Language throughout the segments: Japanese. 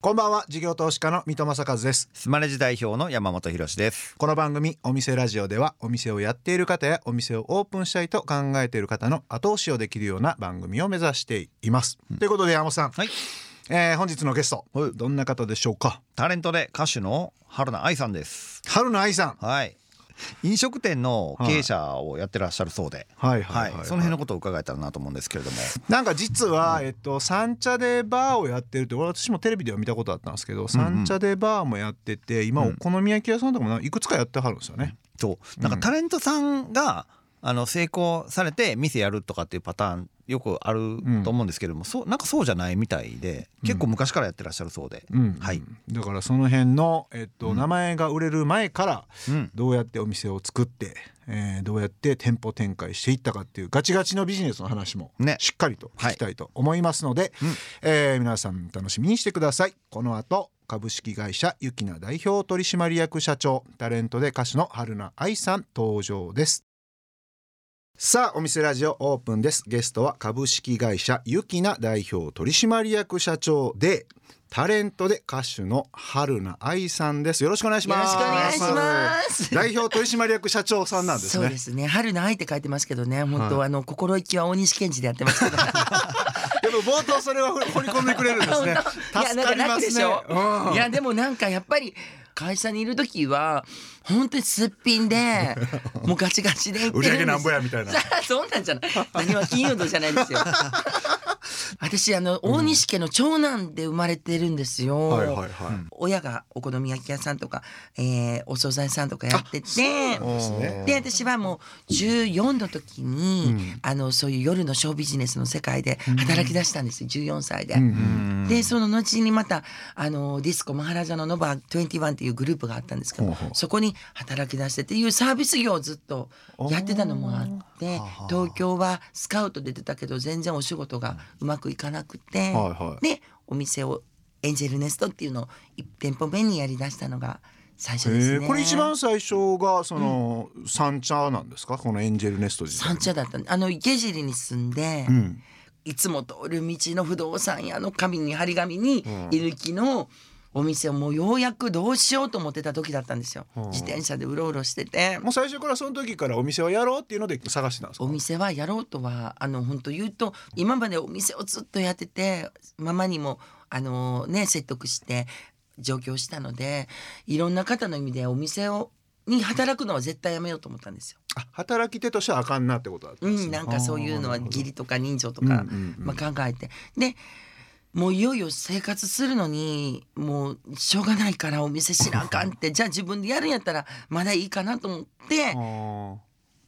こんばんは。事業投資家の三戸正和です。スマレジ代表の山本博です。この番組お店ラジオではお店をやっている方やお店をオープンしたいと考えている方の後押しをできるような番組を目指しています、ということで山本さん、はい。えー本日のゲストどんな方でしょうか？タレントで歌手の春菜愛さんです。春菜愛さん。はい飲食店の経営者をやってらっしゃるそうで。はい。はい。その辺のことを伺えたらなと思うんですけれども。なんか実は、えっと、三茶でバーをやってるって私もテレビでは見たことあったんですけど、三茶でバーもやってて今お好み焼き屋さんとかもないくつかやってはるんですよね。そう。なんかタレントさんがあの成功されて店やるとかっていうパターンよくあると思うんですけれども、そうなんかそうじゃないみたいで結構昔からやってらっしゃるそうで、うん。はい、だからその辺の、えっと名前が売れる前からうん、どうやってお店を作って、えーどうやって店舗展開していったかっていうガチガチのビジネスの話もね。しっかりと聞きたいと思いますので、うん。えー皆さん楽しみにしてください。この後株式会社ゆきな代表取締役社長タレントで歌手の春菜愛さん登場ですさあお店ラジオオープンです。ゲストは株式会社ゆきな代表取締役社長でタレントで歌手の春菜愛さんです。よろしくお願いします。よろしくお願いします。代表取締役社長さんなんですね。そうですね。春の愛って書いてますけどね。本当、はい。あの心意気は大西健二でやってますけど。でも冒頭それは掘り込んでくれるんですね。助かりますね。いやでもなんかやっぱり会社にいる時は本当にすっぴんで もうガチガチで売り上げなんぼやみたいな。そんなんじゃない。何は金曜日じゃないですよ 私あの大西家の長男で生まれてるんですよ、はいはいはい、親がお好み焼き屋さんとか、えーお惣菜屋さんとかやっててで私はもう14の時に、うん。あのそういう夜のショービジネスの世界で働き出したんですよ。14歳で。うんでその後にまたあのディスコマハラジャのノバ21っていうグループがあったんですけどそこに働き出してっていうサービス業をずっとやってたのもあって東京はスカウト出てたけど全然お仕事がうまくいかなくて、はいはい。でお店をエンジェルネストっていうのを1店舗目にやりだしたのが最初ですね。えー。これ一番最初がその、三茶なんですか？このエンジェルネスト自体三茶だった。あの池尻に住んで、うん。いつも通る道の不動産屋の紙に張り紙にん。居抜きのお店をもうようやくどうしようと思ってた時だったんですよ、うん。自転車でうろうろしてて。もう最初からその時からお店をやろうっていうので探してたんですか？お店はやろうとはあの本当言うと今までお店をずっとやっててママにもあのね説得して上京したのでいろんな方の意味でお店をに働くのは絶対やめようと思ったんですよ。あ働き手としてはあかんなってことだったんですね。うん、なんかそういうのは義理とか人情とか、まあ、考えて。でもういよいよ生活するのにもうしょうがないからお店しなあかんってじゃあ自分でやるんやったらまだいいかなと思って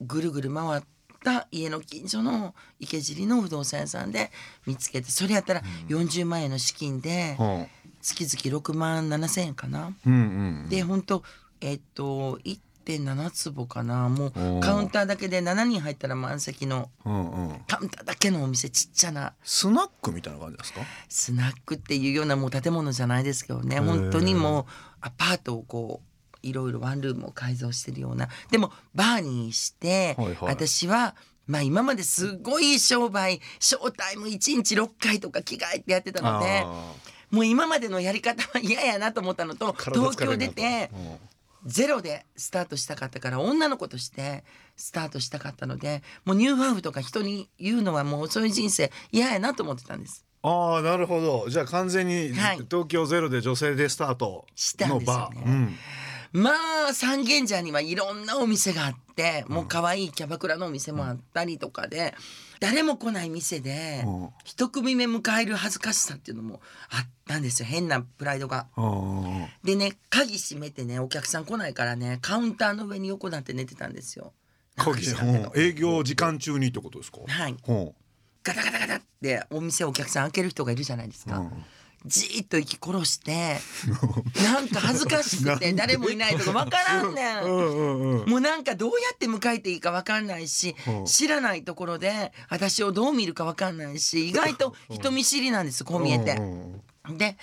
ぐるぐる回った家の近所の池尻の不動産屋さんで見つけてそれやったら40万円の資金では月々6万7千円かな。あうんうん。で本当えっと1.7坪かな。もうカウンターだけで7人入ったら満席のうんうん。カウンターだけのお店ちっちゃな。スナックみたいな感じですか？スナックっていうようなもう建物じゃないですけどね。本当にもうアパートをこういろいろワンルームを改造してるような。でもバーにして、はいはい。私はまあ今まですごい商売ショータイム1日6回とか着替えてやってたのであもう今までのやり方は嫌やなと思ったのと。東京出てうんゼロでスタートしたかったから女の子としてスタートしたかったのでもうニューハーフとか人に言うのはもうそういう人生嫌やなと思ってたんです。ああなるほど。じゃあ完全にはい。東京ゼロで女性でスタートしたんのですよね。うんまあ三軒茶屋にはいろんなお店があってもう可愛いキャバクラのお店もあったりとかで誰も来ない店でうん。一組目迎える恥ずかしさっていうのもあったんですよ。変なプライドが。でね鍵閉めてねお客さん来ないからねカウンターの上に横なって寝てたんですよ。鍵営業時間中にってことですか？はい。うん。ガタガタガタってお店お客さん開ける人がいるじゃないですか。うんじーっと息殺して なんか恥ずかしくて誰もいないとか分からんねん。もうなんかどうやって迎えていいか分かんないしうん。知らないところで私をどう見るか分かんないし意外と人見知りなんですこう見えて。で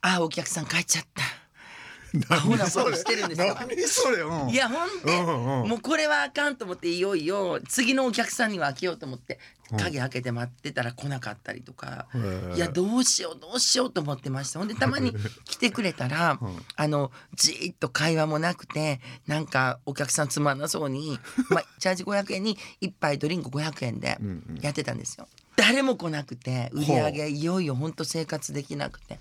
ああお客さん帰っちゃった。アホなことしてるんですよ。何それ、うん、いやほんで、うんうん。もうこれはあかんと思っていよいよ次のお客さんには開けようと思って鍵開けて待ってたら来なかったりとか、いやどうしようどうしようと思ってました。ほんでたまに 来てくれたら、うん。あのじーっと会話もなくてなんかお客さんつまんなそうに、まあ、チャージ500円に1杯ドリンク500円でやってたんですよ。誰も来なくて売り上げいよいよほんと生活できなくて。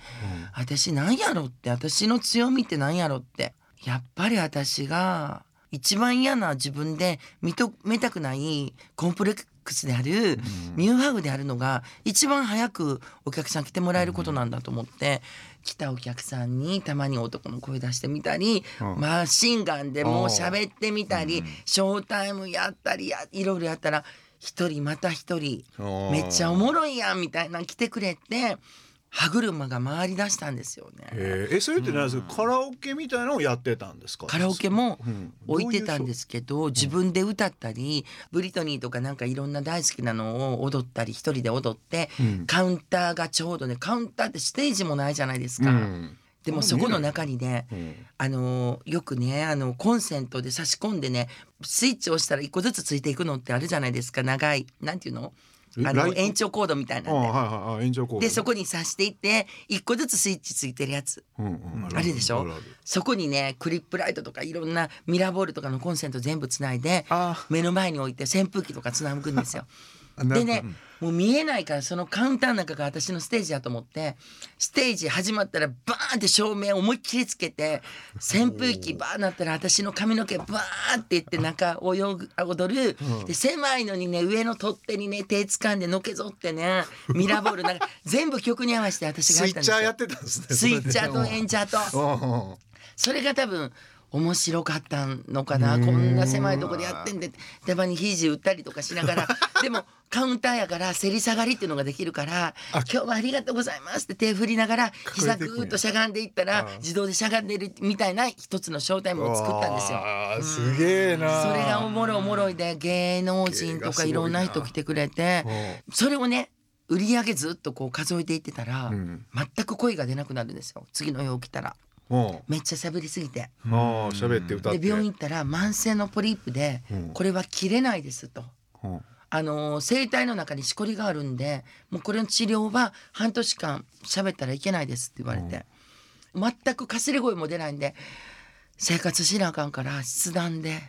私なんやろって私の強みってなんやろって。やっぱり私が一番嫌な自分で認めたくないコンプレックスであるニューハグであるのが一番早くお客さん来てもらえることなんだと思って来たお客さんにたまに男の声出してみたりうん。マシンガンでもう喋ってみたりうん。ショータイムやったりやいろいろやったら一人また一人うんめっちゃおもろいやんみたいなの来てくれて歯車が回り出したんですよね。へー。えそれって何ですか、カラオケみたいなのをやってたんですか？カラオケもうん。置いてたんですけど自分で歌ったりブリトニーとかなんかいろんな大好きなのを踊ったり一人で踊ってうん。カウンターがちょうどねカウンターってステージもないじゃないですか。うん。でもそこの中にねうん。あのよくねあのコンセントで差し込んでねスイッチを押したら一個ずつついていくのってあるじゃないですか。長いなんていうの？あの延長コードみたいあなんで。はいはいはい延長コード。でそこに挿していって一個ずつスイッチついてるやつ。うんうん。あれでしょ？そこにねクリップライトとかいろんなミラーボールとかのコンセント全部つないであ目の前に置いて扇風機とかつなぐんですよ。でねもう見えないからそのカウンターの中が私のステージだと思ってステージ始まったらバーンって照明思いっきりつけて扇風機バーンなったら私の髪の毛バーンっていって中泳ぐあ踊る、うん。で狭いのにね上の取っ手にね手掴んでのけぞってねミラーボールなんか 全部曲に合わせて私がスイッチャーややったんですよってたんで。すねスイッチャーとエンチャーと。それが多分面白かったのかな。うん。こんな狭いとこでやってんで。たまに肘打ったりとかしながら。でもカウンターやからせり下がりっていうのができるから「あ今日はありがとうございます」って手振りながら膝ぐーっとしゃがんでいったらうん自動でしゃがんでるみたいな一つのショータイムを作ったんですよ。すげえなそれがおもろいおもろいで芸能人とかいろんな人来てくれてそれをね売り上げずっとこう数えていってたらうん。全く声が出なくなるんですよ。次の日起きたら。うんめっちゃ喋りすぎて。ああ喋って歌って。で病院行ったら慢性のポリープでうん。これは切れないですと。うん。あのー声帯の中にしこりがあるんでもうこれの治療は半年間喋ったらいけないですって言われて、全くかすれ声も出ないんで生活しなあかんから筆談で。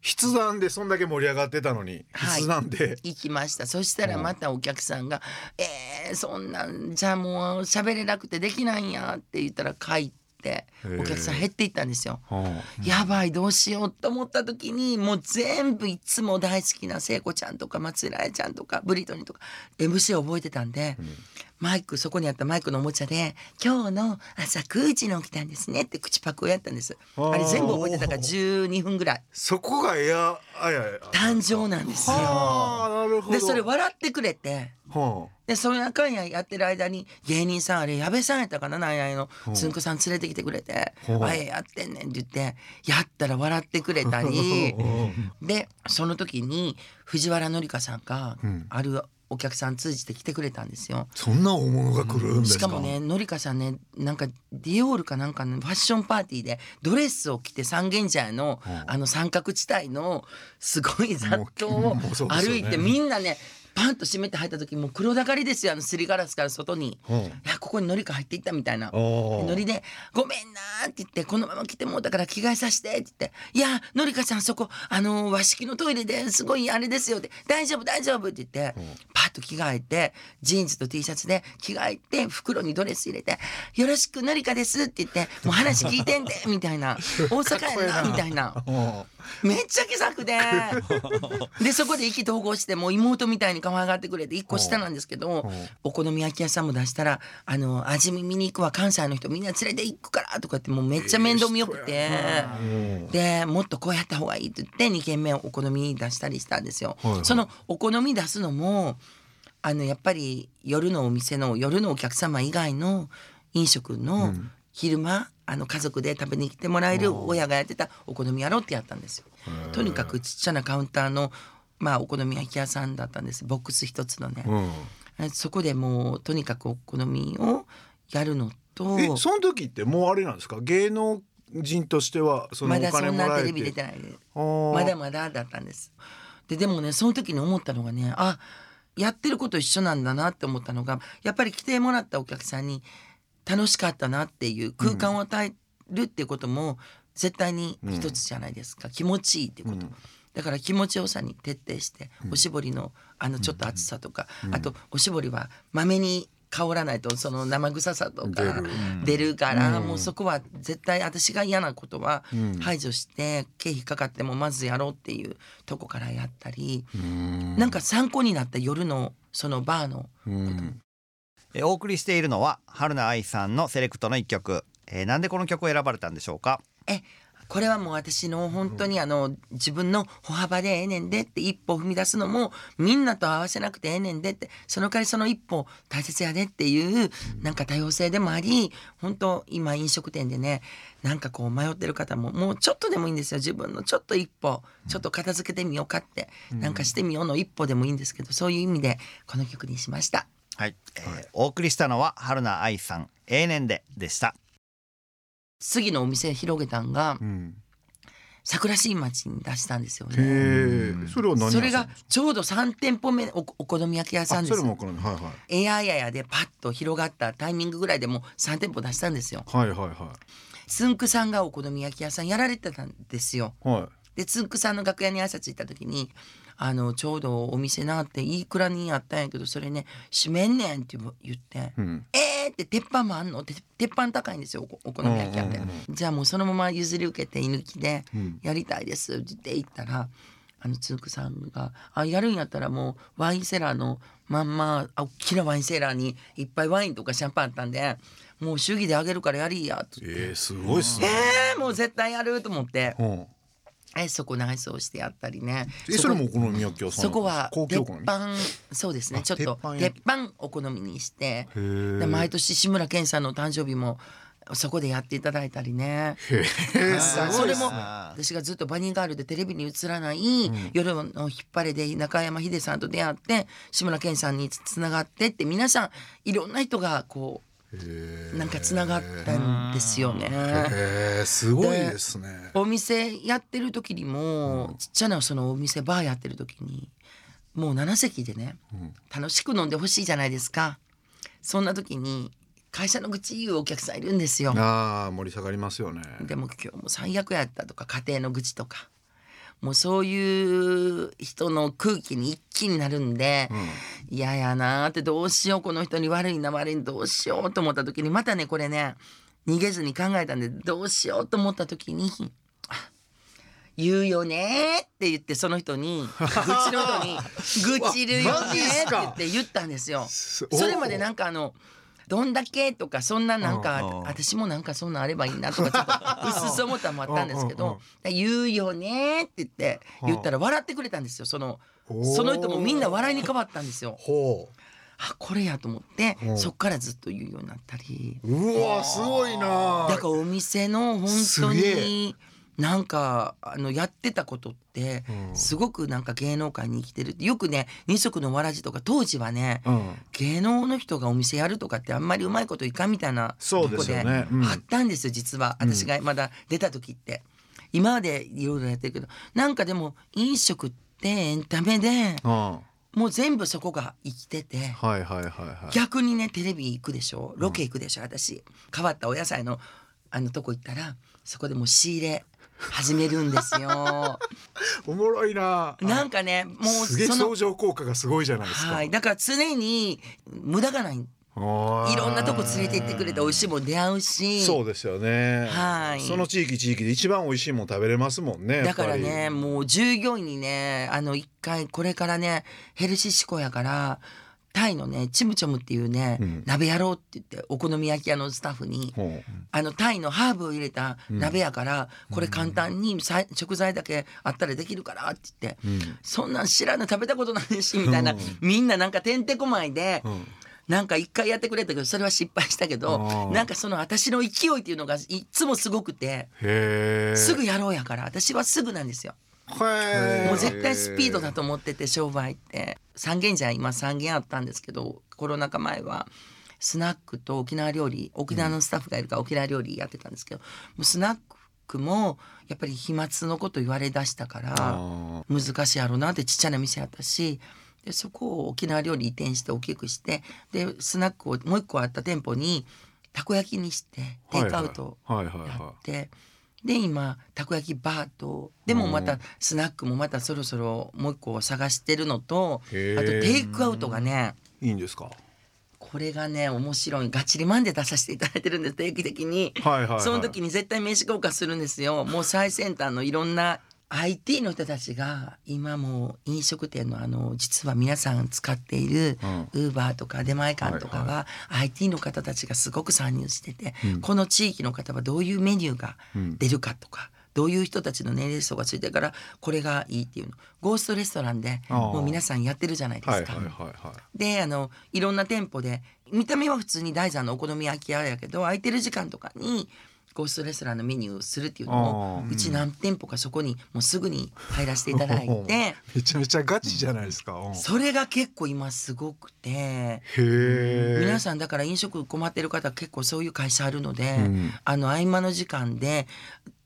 筆談でそんだけ盛り上がってたのにはい。筆談で。行きました。そしたらまたお客さんが「えー、そんなんじゃもう喋れなくてできないんや」って言ったら帰ってお客さん減っていったんですよ。うんやばいどうしようと思った時にもう全部いつも大好きな聖子ちゃんとか松浦ちゃんとかブリトニーとか MC を覚えてたんで、マイクそこにあったマイクのおもちゃで「今日の朝9時に起きたんですね」って口パクをやったんです。あ。れ全部覚えてたから12分ぐらい。そこがエアあやや。誕生なんですよ。はあなるほど。でそれ笑ってくれて。はでその中ややってる間に芸人さんあれ矢部さんやったかななんやのう。んつんくさん連れてきてくれて。ほう「あえやってんねん」って言ってやったら笑ってくれたり。でその時に藤原紀香さんがうん。あるお客さん通じて来てくれたんですよ。そんな大物が来るんですか？しかもね紀香さんねなんかディオールかなんかのファッションパーティーでドレスを着て三軒茶屋のうんあの三角地帯のすごい雑踏を歩いてみんなねパンと閉めて入った時もう黒だかりですよあのすりガラスから外に。う。んいやここにのりか入っていったみたいな。のりで「ごめんな」って言って「このまま来てもうだから着替えさせて」って言って「いやのりかちゃんそこあの和式のトイレですごいあれですよ」って「大丈夫大丈夫」って言って、パッと着替えてジーンズと T シャツで着替えて袋にドレス入れて「よろしくのりかです」って言って「もう話聞いてんで」みたいな「大阪やな」みたいな。うんめっちゃ気さくで。でそこで意気投合してもう妹みたいに可愛がってくれて1個下なんですけどうんお好み焼き屋さんも出したら「あの味見見に行くわ関西の人みんな連れて行くから」とかってもうめっちゃ面倒見よくて。うん。でもっとこうやった方がいいって言って2軒目お好み出したりしたんですよ。はいはい。そのお好み出すのもあのやっぱり夜のお店の夜のお客様以外の飲食の昼間、あの家族で食べに来てもらえる親がやってたお好みやろうってやったんですよ。とにかくちっちゃなカウンターのまあお好み焼き屋さんだったんです。ボックス一つのね。うん。そこでもうとにかくお好みをやるのとえその時ってもうあれなんですか？芸能人としてはそのおまだそんなテレビ出てないまだまだだったんです。ででもねその時に思ったのがねあやってること一緒なんだなって思ったのがやっぱり来てもらったお客さんに楽しかったなっていう空間を与えるっていうことも絶対に一つじゃないですか、気持ちいいってこと、だから気持ちよさに徹底して、おしぼりのあのちょっと厚さとか、あとおしぼりはまめに香らないとその生臭さとか出る。から、もうそこは絶対私が嫌なことは排除して経費かかってもまずやろうっていうとこからやったり、なんか参考になった夜のそのバーのうんえーお送りしているのは春菜愛さんのセレクトの一曲、えーなんでこの曲を選ばれたんでしょうか？えこれはもう私の本当にあの自分の歩幅でええねんでって一歩踏み出すのもみんなと合わせなくてええねんでってその代わりその一歩大切やでっていうなんか多様性でもあり本当今飲食店でねなんかこう迷ってる方ももうちょっとでもいいんですよ。自分のちょっと一歩ちょっと片付けてみようかってなんかしてみようの一歩でもいいんですけどそういう意味でこの曲にしました。はい、えーお送りしたのは春菜愛さん永年ででした。次のお店広げたんがうん。桜新町に出したんですよへね。えそれは何それがちょうど3店舗目おお好み焼き屋さんですあそれもこのはいはい。エアややでパッと広がったタイミングぐらいでもう3店舗出したんですよ。はいはいはつんくさんがお好み焼き屋さんやられてたんですよ。いはい。でつんくさんの楽屋に挨拶行った時にあのちょうどお店なっていいくらにあったんやけどそれね閉めんねんって言って、うん。えーって鉄板もあんの？って鉄板高いんですよおお好み焼き屋って、じゃあもうそのまま譲り受けて居抜きでうん。やりたいですって言ったらあのつんくさんが「あやるんやったらもうワインセラーのまんまあ大きなワインセラーにいっぱいワインとかシャンパンあったんでもう祝儀であげるからやりや」って言って。えー、すごいっすね。えー、もう絶対やると思って。うんえそこ内装してやったりね。えそれもお好み焼き屋さんそこは鉄板そうですね。あちょっと鉄板？お好みにして。で毎年志村けんさんの誕生日もそこでやっていただいたりね。それも私がずっとバニーガールでテレビに映らない、夜の引っ張りで中山秀さんと出会って志村けんさんにつながってって皆さんいろんな人がこへうなんかつながったんですよね。えすごいですね。お店やってる時にも、ちっちゃなそのお店バーやってる時にもう7席でね、楽しく飲んでほしいじゃないですか。そんな時に会社の愚痴言うお客さんいるんですよ。ああ盛り下がりますよね。でも今日も最悪やったとか家庭の愚痴とかもうそういう人の空気に一気になるんで嫌、やなーってどうしようこの人に悪いな悪いなどうしようと思った時にまたねこれね逃げずに考えたんでどうしようと思った時にあ言うよねーって言ってその人に 愚痴の人に愚痴るよねって言ったんですよ。すそれまでなんかあのどんだけとかそんななんかうんうん。私もなんかそんなんあればいいなとかちょっとうすうす思ったのもあったんですけうんうんうん。ど「言うよね」って言って言ったら笑ってくれたんですよ。そのその人もみんな笑いに変わったんですよ。ほあこれやと思ってうん。そっからずっと言うようになったり。ううわすごいなだからお店の本当になんかあのやってたことってうん。すごくなんか芸能界に生きてるよくね二足のわらじとか当時はねうん。芸能の人がお店やるとかってあんまりうまいこといかんみたいなとこであったんですよ実は。私がまだ出た時って。今までいろいろやってるけどなんかでも飲食ってエンタメでうん。はもう全部そこが生きてて。いはいはいはい。逆にねテレビ行くでしょ？ロケ行くでしょ、私。変わったお野菜のあのとこ行ったらそこでもう仕入れ始めるんですよ。おもろいな。なんかねもうすげえ相乗効果がすごいじゃないですか。はいだから常に無駄がない。いいろんなとこ連れて行ってくれて美味しいもん出会うし。そうですよね。はい。その地域地域で一番美味しいもん食べれますもんねだからねもう従業員にねあの一回これからねヘルシー志向やからタイのねチムチョムっていうね、うん。鍋やろうって言ってお好み焼き屋のスタッフにぱりほあのタイのハーブを入れた鍋やから、これ簡単にさ食材だけあったらできるからって言って、ううん。そんなん知らぬ食べたことないしみたいな、うん。みんななんかてんてこまいで、うん。なんか一回やってくれたけどそれは失敗したけどなんかその私の勢いっていうのがいつもすごくてすぐやろうやから私はすぐなんですよ。もう絶対スピードだと思ってて商売って。三軒じゃ今三軒あったんですけどコロナ禍前はスナックと沖縄料理沖縄のスタッフがいるから沖縄料理やってたんですけど、もうスナックもやっぱり飛沫のこと言われだしたからあ難しいやろうなってちっちゃな店やったしででそこを沖縄料理移転して大きくしてでスナックをもう一個あった店舗にたこ焼きにしてテイクアウトやはって、で今たこ焼きバーとでもまたスナックもまたそろそろもう一個探してるのとあとテイクアウトがねいいいんですか？これがね面白いガッチリマンで出させていただいてるんです定期的に。はいはい、はい、その時に絶対名刺交換するんですよ。もう最先端のいろんな IT の人たちが今もう飲食店のあの実は皆さん使っているうん。ウーバーとか出前館とかは IT の方たちがすごく参入してて、うん。この地域の方はどういうメニューがうん。出るかとか。どういう人たちの年齢層がついてるからこれがいいっていうの。ゴーストレストランでもう皆さんやってるじゃないですか。であのいろんな店舗で見た目は普通に大山のお好み焼き屋やけど空いてる時間とかにゴースレストランのメニューをするっていうのをうち何店舗かそこにもうすぐに入らせていただいてめちゃめちゃガチじゃないですか、それが結構今すごくてへえ皆さんだから飲食困ってる方結構そういう会社あるので、うんあの合間の時間で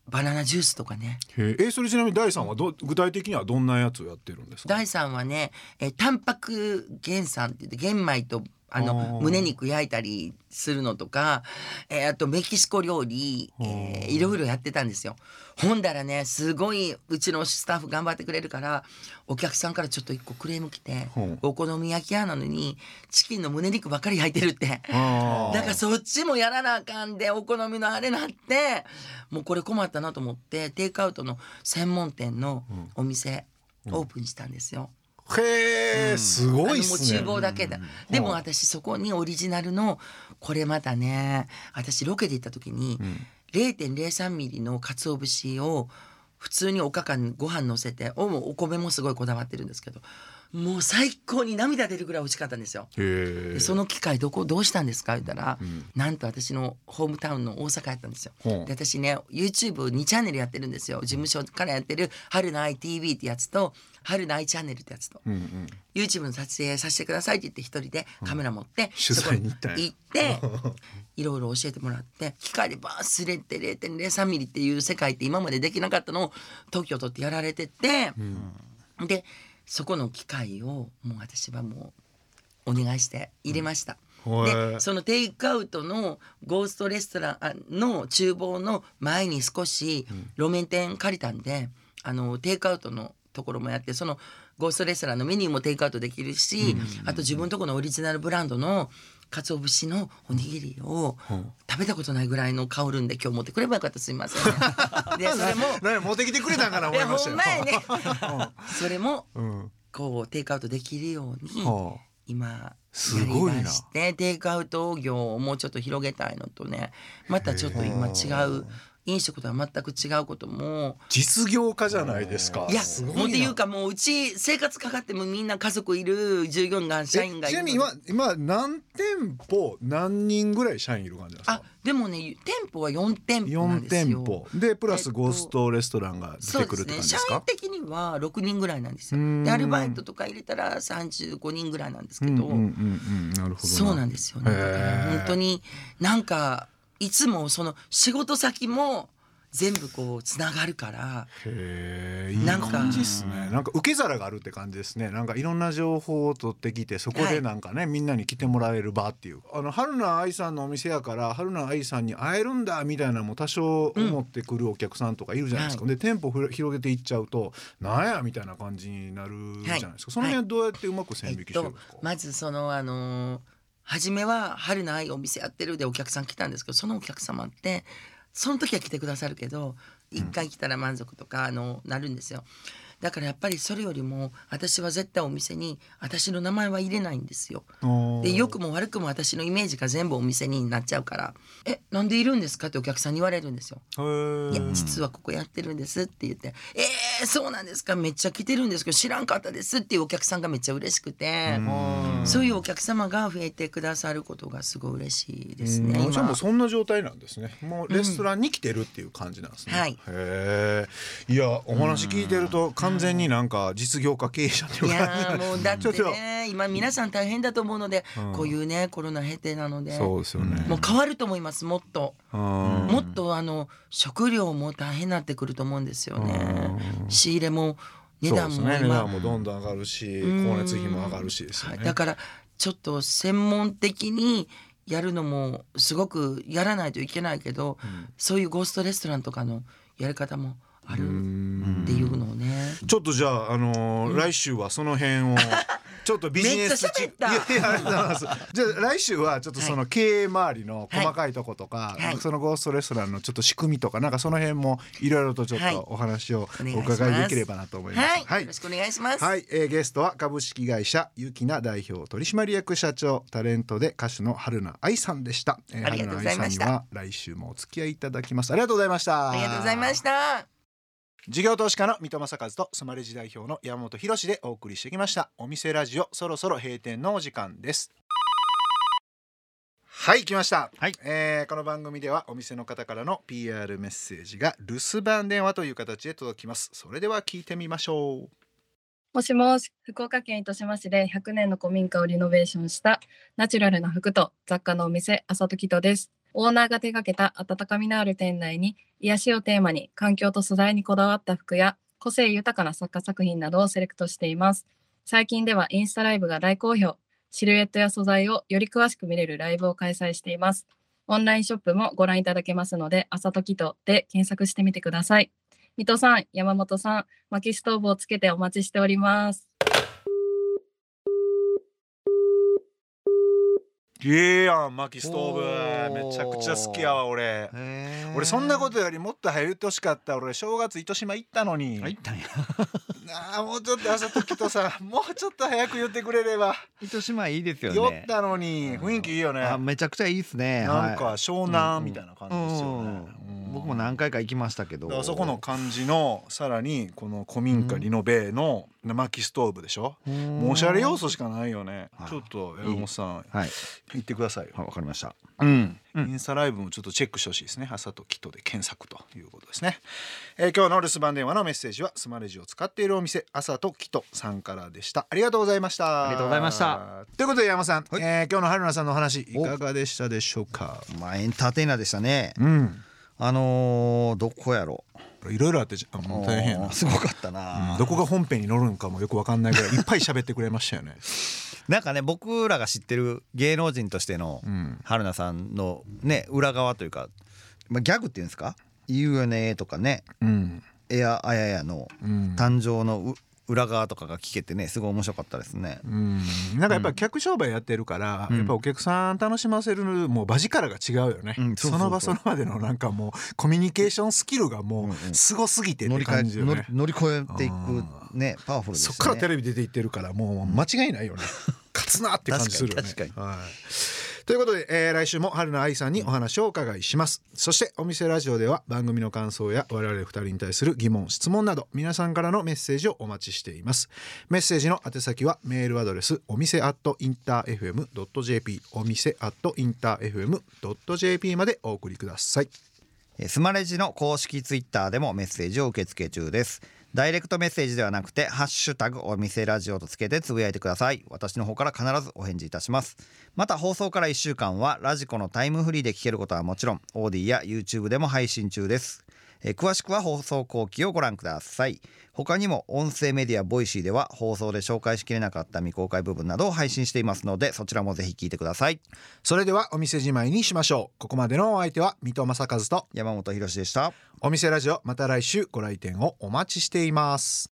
バナナジュースとかねええそれちなみに第三はど具体的にはどんなやつをやってるんですか第3はね、えータンパク原産って言って玄米とああのー胸肉焼いたりするのとか、えーあとメキシコ料理、えーいろいろやってたんですよ。ほんだらねすごいうちのスタッフ頑張ってくれるからお客さんからちょっと一個クレーム来てお好み焼き屋なのにチキンの胸肉ばっかり焼いてるって。だからそっちもやらなあかんでお好みのあれなってもうこれ困ったなと思ってテイクアウトの専門店のお店オープンしたんですよ。へえすごいっすね。厨房だけだ、でも私そこにオリジナルのこれまたね私ロケで行った時に0.03ミリの鰹節を普通におかかにご飯乗せておお米もすごいこだわってるんですけどもう最高に涙出るぐらい美味しかったんですよ。へえでその機会どこどうしたんですか？言ったら、ん。なんと私のホームタウンの大阪やったんですよ。ほう。で私ね YouTube2 チャンネルやってるんですよ。事務所からやってる「春の ITV」ってやつと「春の I チャンネル」ってやつと。うんうん。YouTube の撮影させてくださいって言って一人でカメラ持って、取材に行ったんや。そこに行っていろいろ教えてもらって機械でバースレって0.03ミリっていう世界って今までできなかったのを特許を取ってやられてて、でそこの機械をもう私はもうお願いして入れました。うん。でそのテイクアウトのゴーストレストランの厨房の前に少し路面店借りたんで、あのテイクアウトのところもやってそのゴーストレストランのメニューもテイクアウトできるし、あと自分のところのオリジナルブランドの鰹節のおにぎりを食べたことないぐらいの香るんで今日持ってくればよかったすいません。でそれも何持ってきてくれたんかな思いましたよね。それもうん。こうテイクアウトできるように。は今すごいな。やりだしてテイクアウト業をもうちょっと広げたいのとねまたちょっと今違う飲食とは全く違うこともあ実業家じゃないですか。いやすごもうっていうなかもううち生活かかってもみんな家族いる従業員が社員がいる。えちなみに今今何店舗何人ぐらい社員いる感じですあかでもね店舗は4店舗なん4ですよ。店舗。でプラスえっとゴーストレストランが出てくるってそうですね社感じですか員的には6人ぐらいなんですよ。でアルバイトとか入れたら35人ぐらいなんですけど、うんうんうんうんなるほどそうなんですよね。本当になんかいつもその仕事先も全部こうつながるから。へえいいなんか感じですね。なんか受け皿があるって感じですね。なんかいろんな情報を取ってきてそこでなんかね、みんなに来てもらえる場っていう。あの春菜愛さんのお店やから春菜愛さんに会えるんだみたいなのも多少思ってくるお客さんとかいるじゃないですか、はで店舗ふ広げていっちゃうとなんやみたいな感じになるじゃないですか、その辺はどうやってうまく線引きしてるんですか、まずそのあのー初めは春の愛お店やってるでお客さん来たんですけどそのお客様ってその時は来てくださるけど一回来たら満足とかあのなるんですよ。だからやっぱりそれよりも私は絶対お店に私の名前は入れないんですよ。で良くも悪くも私のイメージが全部お店になっちゃうから「えなんでいるんですか?」ってお客さんに言われるんですよ。いや実はここやってるんですって言って「えー、そうなんですかめっちゃ来てるんですけど知らんかったです」っていうお客さんがめっちゃ嬉しくてそういうお客様が増えてくださることがすごい嬉しいですね。うんじゃあも今うそんな状態なんですね。もうレストランに来てるっていう感じなんですね。はいへえ。いやお話聞いてると完全になんか実業家経営者っていう感じもうだってとね今皆さん大変だと思うので、こういうねコロナ経てなのでそうですよね。もう変わると思いますもっと。うんもっとあの食料も大変になってくると思うんですよね。仕入れも値段もね。値今、段もどんどん上がるしうん。光熱費も上がるしですよね、はいだからちょっと専門的にやるのもすごくやらないといけないけど、そういうゴーストレストランとかのやり方もあるっていうのをね。ちょっとじゃあ、あのー来週はその辺を ちょっとビジネスめっちゃ喋った。いやいやありがとうございます。じゃあ来週はちょっとその経営周りの細かいとことか、はい。そのゴーストレストランのちょっと仕組みとかなんかその辺もいろいろとちょっはい。とお話をお伺いできればなと思います。はい、よろしくお願いします。はい、えーゲストは株式会社ゆきな代表取締役社長タレントで歌手の春菜愛さんでした、えーありがとうございました春菜愛さんには来週もお付き合いいただきます。ありがとうございました。ありがとうございました。事業投資家の三戸正和とスマレジ代表の山本博でお送りしてきました。お店ラジオそろそろ閉店のお時間です。はい来ました、はい。えーこの番組ではお店の方からの PR メッセージが留守番電話という形で届きます。それでは聞いてみましょう。もしもし、福岡県糸島市で100年の古民家をリノベーションしたナチュラルな服と雑貨のお店、朝ときとです。オーナーが手掛けた温かみのある店内に癒しをテーマに環境と素材にこだわった服や個性豊かな作家作品などをセレクトしています。最近ではインスタライブが大好評。シルエットや素材をより詳しく見れるライブを開催しています。オンラインショップもご覧いただけますので、朝ときとで検索してみてください。水戸さん、山本さん、薪ストーブをつけてお待ちしております。いいやん薪ストーブ。めちゃくちゃ好きやわ俺。俺そんなことよりもっと早言ってほしかった俺。正月糸島行ったのに。あ行ったんや。なあもうちょっと朝時とさ もうちょっと早く言ってくれれば。糸島いいですよね。酔ったのに。雰囲気いいよね。あめちゃくちゃいいですね。なんかはい。湘南みたいな感じですよね。うん。うん僕も何回か行きましたけど。だからそこの感じのさらにこの古民家リノベの薪ストーブでしょ？おしゃれ要素しかないよね。はい。ちょっと山本さんはい。言ってくださいわかりました。うん、うん。インスタライブもちょっとチェックしてほしいですね。朝とキトで検索ということですね、えー今日の留守番電話のメッセージはスマレジを使っているお店朝とキトさんからでした。ありがとうございました。ありがとうございました。ということで山さん、はい。えー今日の春菜さんのお話いかがでしたでしょうか？まあエンターテイナーでしたね。うんあのーどこやろ？いろいろあってじゃもう大変すごかったうん。などこが本編に乗るのかもよくわかんないぐらいいっぱい喋ってくれましたよね。なんかね僕らが知ってる芸能人としてのうん、春菜さんのね裏側というか、まあ、ギャグっていうんですか「言うよね」とかね。うん、「エアあやや」のうん、誕生のう裏側とかが聞けてねすごい面白かったですね。うん、なんかやっぱ客商売やってるから、うん。やっぱお客さん楽しませるもう場力が違うよね、うんその場その場でのなんかもうコミュニケーションスキルがもうんううん。すごすぎてって感じよね、乗り越えていくあねパワフルですよね。そっからテレビ出ていってるからもう間違いないよね。勝つなって感じするよね。確かに確はいということで、えー来週も春菜愛さんにお話をお伺いします、そしてお店ラジオでは番組の感想や我々二人に対する疑問質問など皆さんからのメッセージをお待ちしています。メッセージの宛先はメールアドレスお店アットインター FM.jp お店アットインター FM.jp までお送りください。えースマレジの公式ツイッターでもメッセージを受け付け中です。ダイレクトメッセージではなくてハッシュタグお店ラジオとつけてつぶやいてください。私の方から必ずお返事いたします。また放送から1週間は radiko のタイムフリーで聞けることはもちろん AuDee や YouTube でも配信中です。えー詳しくは放送後記をご覧ください。他にも音声メディア Voicy では放送で紹介しきれなかった未公開部分などを配信していますのでそちらもぜひ聞いてください。それではお店じまいにしましょう。ここまでのお相手は三戸政和と山本博史でした。お店ラジオまた来週ご来店をお待ちしています